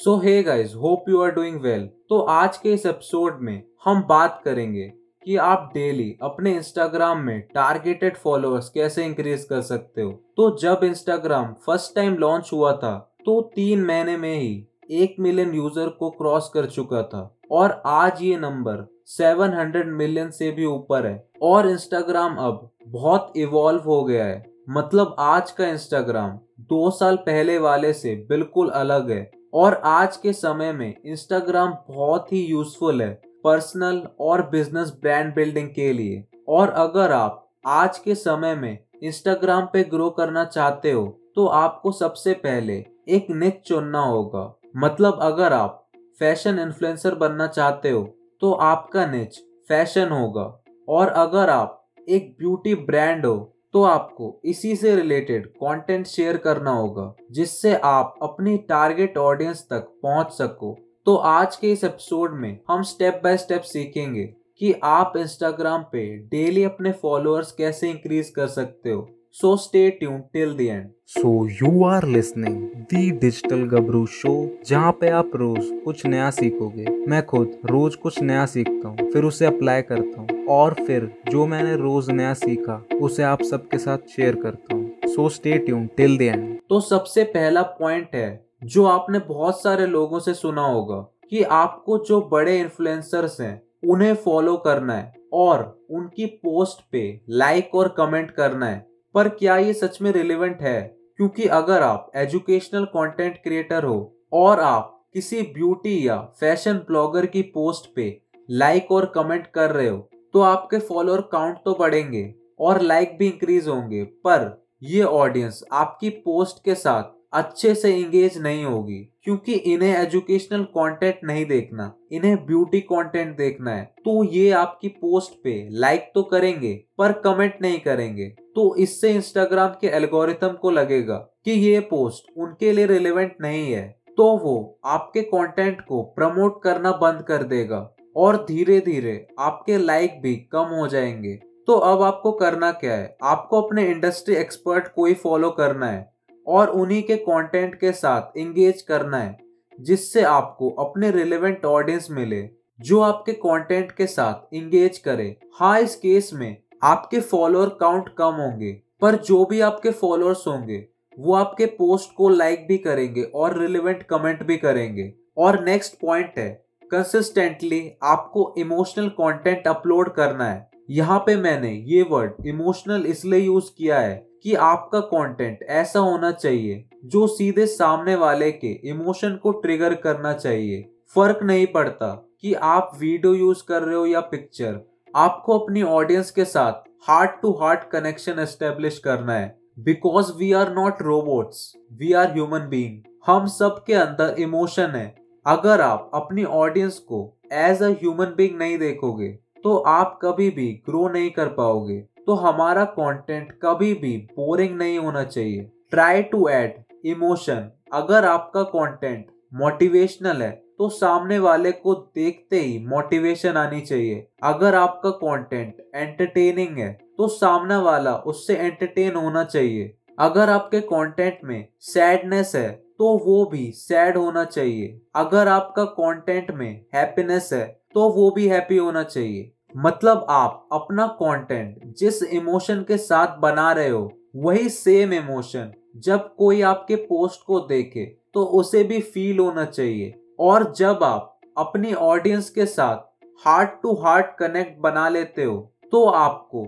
So hey guys hope you are doing well तो आज के इस एपिसोड में हम बात करेंगे कि आप डेली अपने इंस्टाग्राम में टारगेटेड फॉलोअर्स कैसे इंक्रीज कर सकते हो। तो जब इंस्टाग्राम फ़र्स्ट टाइम लॉन्च हुआ था तो तीन महीने में ही एक मिलियन यूज़र को क्रॉस कर चुका था। और आज ये नंबर 700 मिलियन से भी ऊपर है। और इंस्टाग्राम अब बहुत इवॉल्व हो गया है। मतलब आज का इंस्टाग्राम दो साल पहले वाले से बिल्कुल अलग है। और आज के समय में इंस्टाग्राम बहुत ही यूजफुल है पर्सनल और बिज़नेस ब्रांड बिल्डिंग के लिए। और अगर आप आज के समय में इंस्टाग्राम पे ग्रो करना चाहते हो तो आपको सबसे पहले एक निच चुनना होगा। मतलब अगर आप फ़ैशन इन्फ्लुएंसर बनना चाहते हो तो आपका निच फ़ैशन होगा। और अगर आप एक ब्यूटी ब्रांड हो तो आपको इसी से रिलेटेड कंटेंट शेयर करना होगा, जिससे आप अपनी टारगेट ऑडियंस तक पहुँच सको। तो आज के इस एपिसोड में हम स्टेप बाय स्टेप सीखेंगे कि आप इंस्टाग्राम पे डेली अपने फॉलोअर्स कैसे इंक्रीज कर सकते हो। So stay tune till the end so you are listening the digital Gabru show जहाँ पे आप रोज कुछ नया सीखोगे। मैं खुद रोज कुछ नया सीखता हूँ फिर उसे अप्लाई करता हूँ और फिर जो मैंने रोज नया सीखा उसे आप सबके साथ शेयर करता हूँ। So stay tune till the end तो सबसे पहला पॉइंट है जो आपने बहुत सारे लोगों से सुना होगा कि आपको जो बड़े इन्फ्लुएंसर्स हैं उन्हें फॉलो करना है और उनकी पोस्ट पे लाइक और कमेंट करना है। पर क्या ये सच में रिलेवेंट है? क्योंकि अगर आप एजुकेशनल कंटेंट क्रिएटर हो और आप किसी ब्यूटी या फ़ैशन ब्लॉगर की पोस्ट पे लाइक और कमेंट कर रहे हो तो आपके फॉलोअर काउंट तो बढ़ेंगे और लाइक भी इंक्रीज होंगे, पर ये ऑडियंस आपकी पोस्ट के साथ अच्छे से इंगेज नहीं होगी, क्योंकि इन्हें एजुकेशनल कंटेंट नहीं देखना, इन्हें ब्यूटी कंटेंट देखना है तो ये आपकी पोस्ट पे लाइक तो करेंगे, पर कमेंट नहीं करेंगे। तो इससे इंस्टाग्राम के एल्गोरिथम को लगेगा कि ये पोस्ट उनके लिए रिलेवेंट नहीं है। तो वो आपके कंटेंट को प्रमोट करना बंद कर देगा और धीरे धीरे आपके लाइक भी कम हो जाएँगे। तो अब आपको करना क्या है? आपको अपने इंडस्ट्री एक्सपर्ट को ही फॉलो करना है और उन्हीं के कंटेंट के साथ एंगेज करना है, जिससे आपको अपने रिलेवेंट ऑडियंस मिले, जो आपके कंटेंट के साथ एंगेज करे। हाँ इस केस में आपके फॉलोअर काउंट कम होंगे, पर जो भी आपके फॉलोअर्स होंगे, वो आपके पोस्ट को लाइक भी करेंगे और रिलेवेंट कमेंट भी करेंगे। और नेक्स्ट पॉइंट है कंसिस्टेंटली आपको इमोशनल कंटेंट अपलोड करना है। यहाँ पे मैंने ये वर्ड इमोशनल इसलिए यूज़ किया है कि आपका कंटेंट ऐसा होना चाहिए, जो सीधे सामने वाले के इमोशन को ट्रिगर करना चाहिए। फ़र्क नहीं पड़ता कि आप वीडियो यूज़ कर रहे हो या पिक्चर आपको अपनी ऑडियंस के साथ heart to heart connection establish करना है। Because we are not robots we are human being हम सब के अंदर इमोशन है। अगर आप अपनी ऑडियंस को एज अ ह्यूमन बींग नहीं देखोगे तो आप कभी भी ग्रो नहीं कर पाओगे। तो हमारा कंटेंट कभी भी बोरिंग नहीं होना चाहिए। ट्राई टू ऐड इमोशन अगर आपका कंटेंट मोटिवेशनल है तो सामने वाले को देखते ही मोटिवेशन आनी चाहिए। अगर आपका कंटेंट एंटरटेनिंग है तो सामने वाला उससे एंटरटेन होना चाहिए। अगर आपके कंटेंट में सैडनेस है तो वो भी सैड होना चाहिए। अगर आपका कंटेंट में हैप्पीनेस है तो वो भी हैप्पी होना चाहिए। मतलब आप अपना कंटेंट जिस इमोशन के साथ बना रहे हो, वही सेम इमोशन जब कोई आपके पोस्ट को देखे तो उसे भी फील होना चाहिए। और जब आप अपनी ऑडियंस के साथ हार्ट टू हार्ट कनेक्ट बना लेते हो तो आपको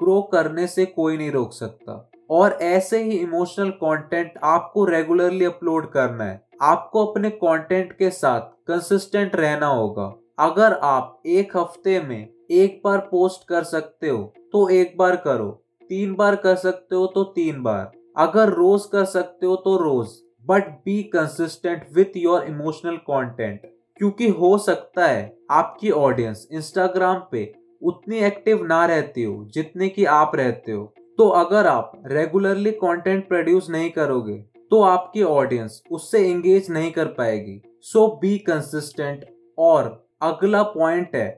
ग्रो करने से कोई नहीं रोक सकता। और ऐसे ही इमोशनल कंटेंट आपको रेगुलरली अपलोड करना है। आपको अपने कंटेंट के साथ कंसिस्टेंट रहना होगा। अगर आप एक हफ़्ते में एक बार पोस्ट कर सकते हो तो एक बार करो। तीन बार कर सकते हो तो तीन बार। अगर रोज कर सकते हो तो रोज। But be consistent with your emotional content क्योंकि हो सकता है आपकी ऑडियंस इंस्टाग्राम पे उतनी एक्टिव ना रहती हो, जितने की आप रहते हो। तो अगर आप रेगुलरली कंटेंट प्रोड्यूस नहीं करोगे तो आपकी ऑडियंस उससे एंगेज नहीं कर पाएगी। सो बी कंसिस्टेंट और अगला पॉइंट है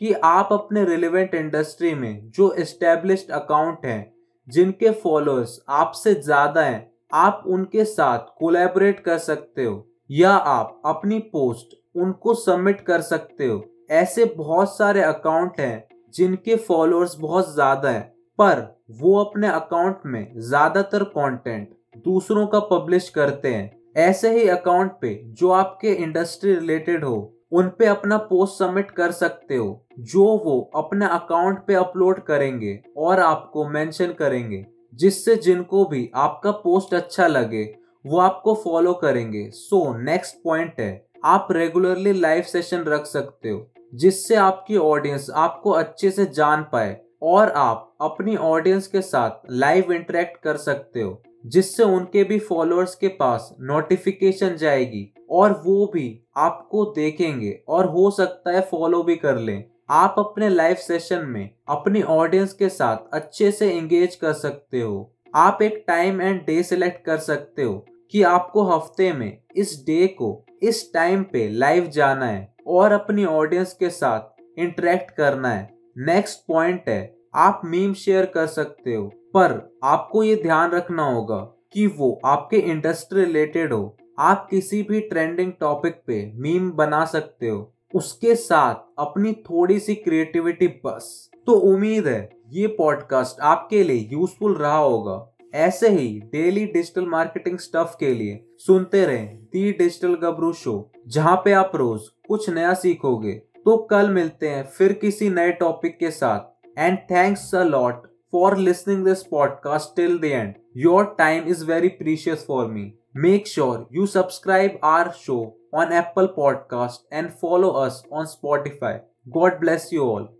कि आप अपने रिलेवेंट इंडस्ट्री में जो एस्टेब्लिश्ड अकाउंट हैं, जिनके फॉलोअर्स आपसे ज़्यादा हैं आप उनके साथ कोलैबोरेट कर सकते हो, या आप अपनी पोस्ट उनको सबमिट कर सकते हो। ऐसे बहुत सारे अकाउंट हैं जिनके फॉलोअर्स बहुत ज़्यादा हैं, पर वो अपने अकाउंट में ज़्यादातर कंटेंट दूसरों का पब्लिश करते हैं। ऐसे ही अकाउंट पे जो आपके इंडस्ट्री रिलेटेड हो, उन पे अपना पोस्ट सबमिट कर सकते हो, जो वो अपने अकाउंट पे अपलोड करेंगे और आपको मेंशन करेंगे। जिससे जिनको भी आपका पोस्ट अच्छा लगे, वो आपको फॉलो करेंगे। सो नेक्स्ट पॉइंट है, आप रेगुलरली लाइव सेशन रख सकते हो, जिससे आपकी ऑडियंस आपको अच्छे से जान पाए और आप अपनी ऑडियंस के साथ लाइव इंटरेक्ट कर सकते हो, जिससे उनके भी फॉलोअर्स के पास नोटिफिकेशन जाएगी और वो भी आपको देखेंगे और हो सकता है फॉलो भी कर लें। आप अपने लाइव सेशन में अपनी ऑडियंस के साथ अच्छे से एंगेज कर सकते हो। आप एक टाइम एंड डे सिलेक्ट कर सकते हो कि आपको हफ़्ते में इस डे को इस टाइम पे लाइव जाना है और अपनी ऑडियंस के साथ इंटरेक्ट करना है। नेक्स्ट पॉइंट है, आप मीम शेयर कर सकते हो, पर आपको ये ध्यान रखना होगा कि वो आपके इंडस्ट्री रिलेटेड हो। आप किसी भी ट्रेंडिंग टॉपिक पे मीम बना सकते हो। उसके साथ अपनी थोड़ी सी क्रिएटिविटी बस तो उम्मीद है, ये पॉडकास्ट आपके लिए यूजफुल रहा होगा ऐसे ही डेली डिजिटल मार्केटिंग स्टफ़ के लिए सुनते रहें दी डिजिटल गबरू शो जहाँ पे आप रोज कुछ नया सीखोगे तो कल मिलते हैं फिर किसी नए टॉपिक के साथ and thanks a lot for listening this podcast till the end. Your time is very precious for me. Make sure you subscribe our show on Apple Podcast and follow us on Spotify. God bless you all.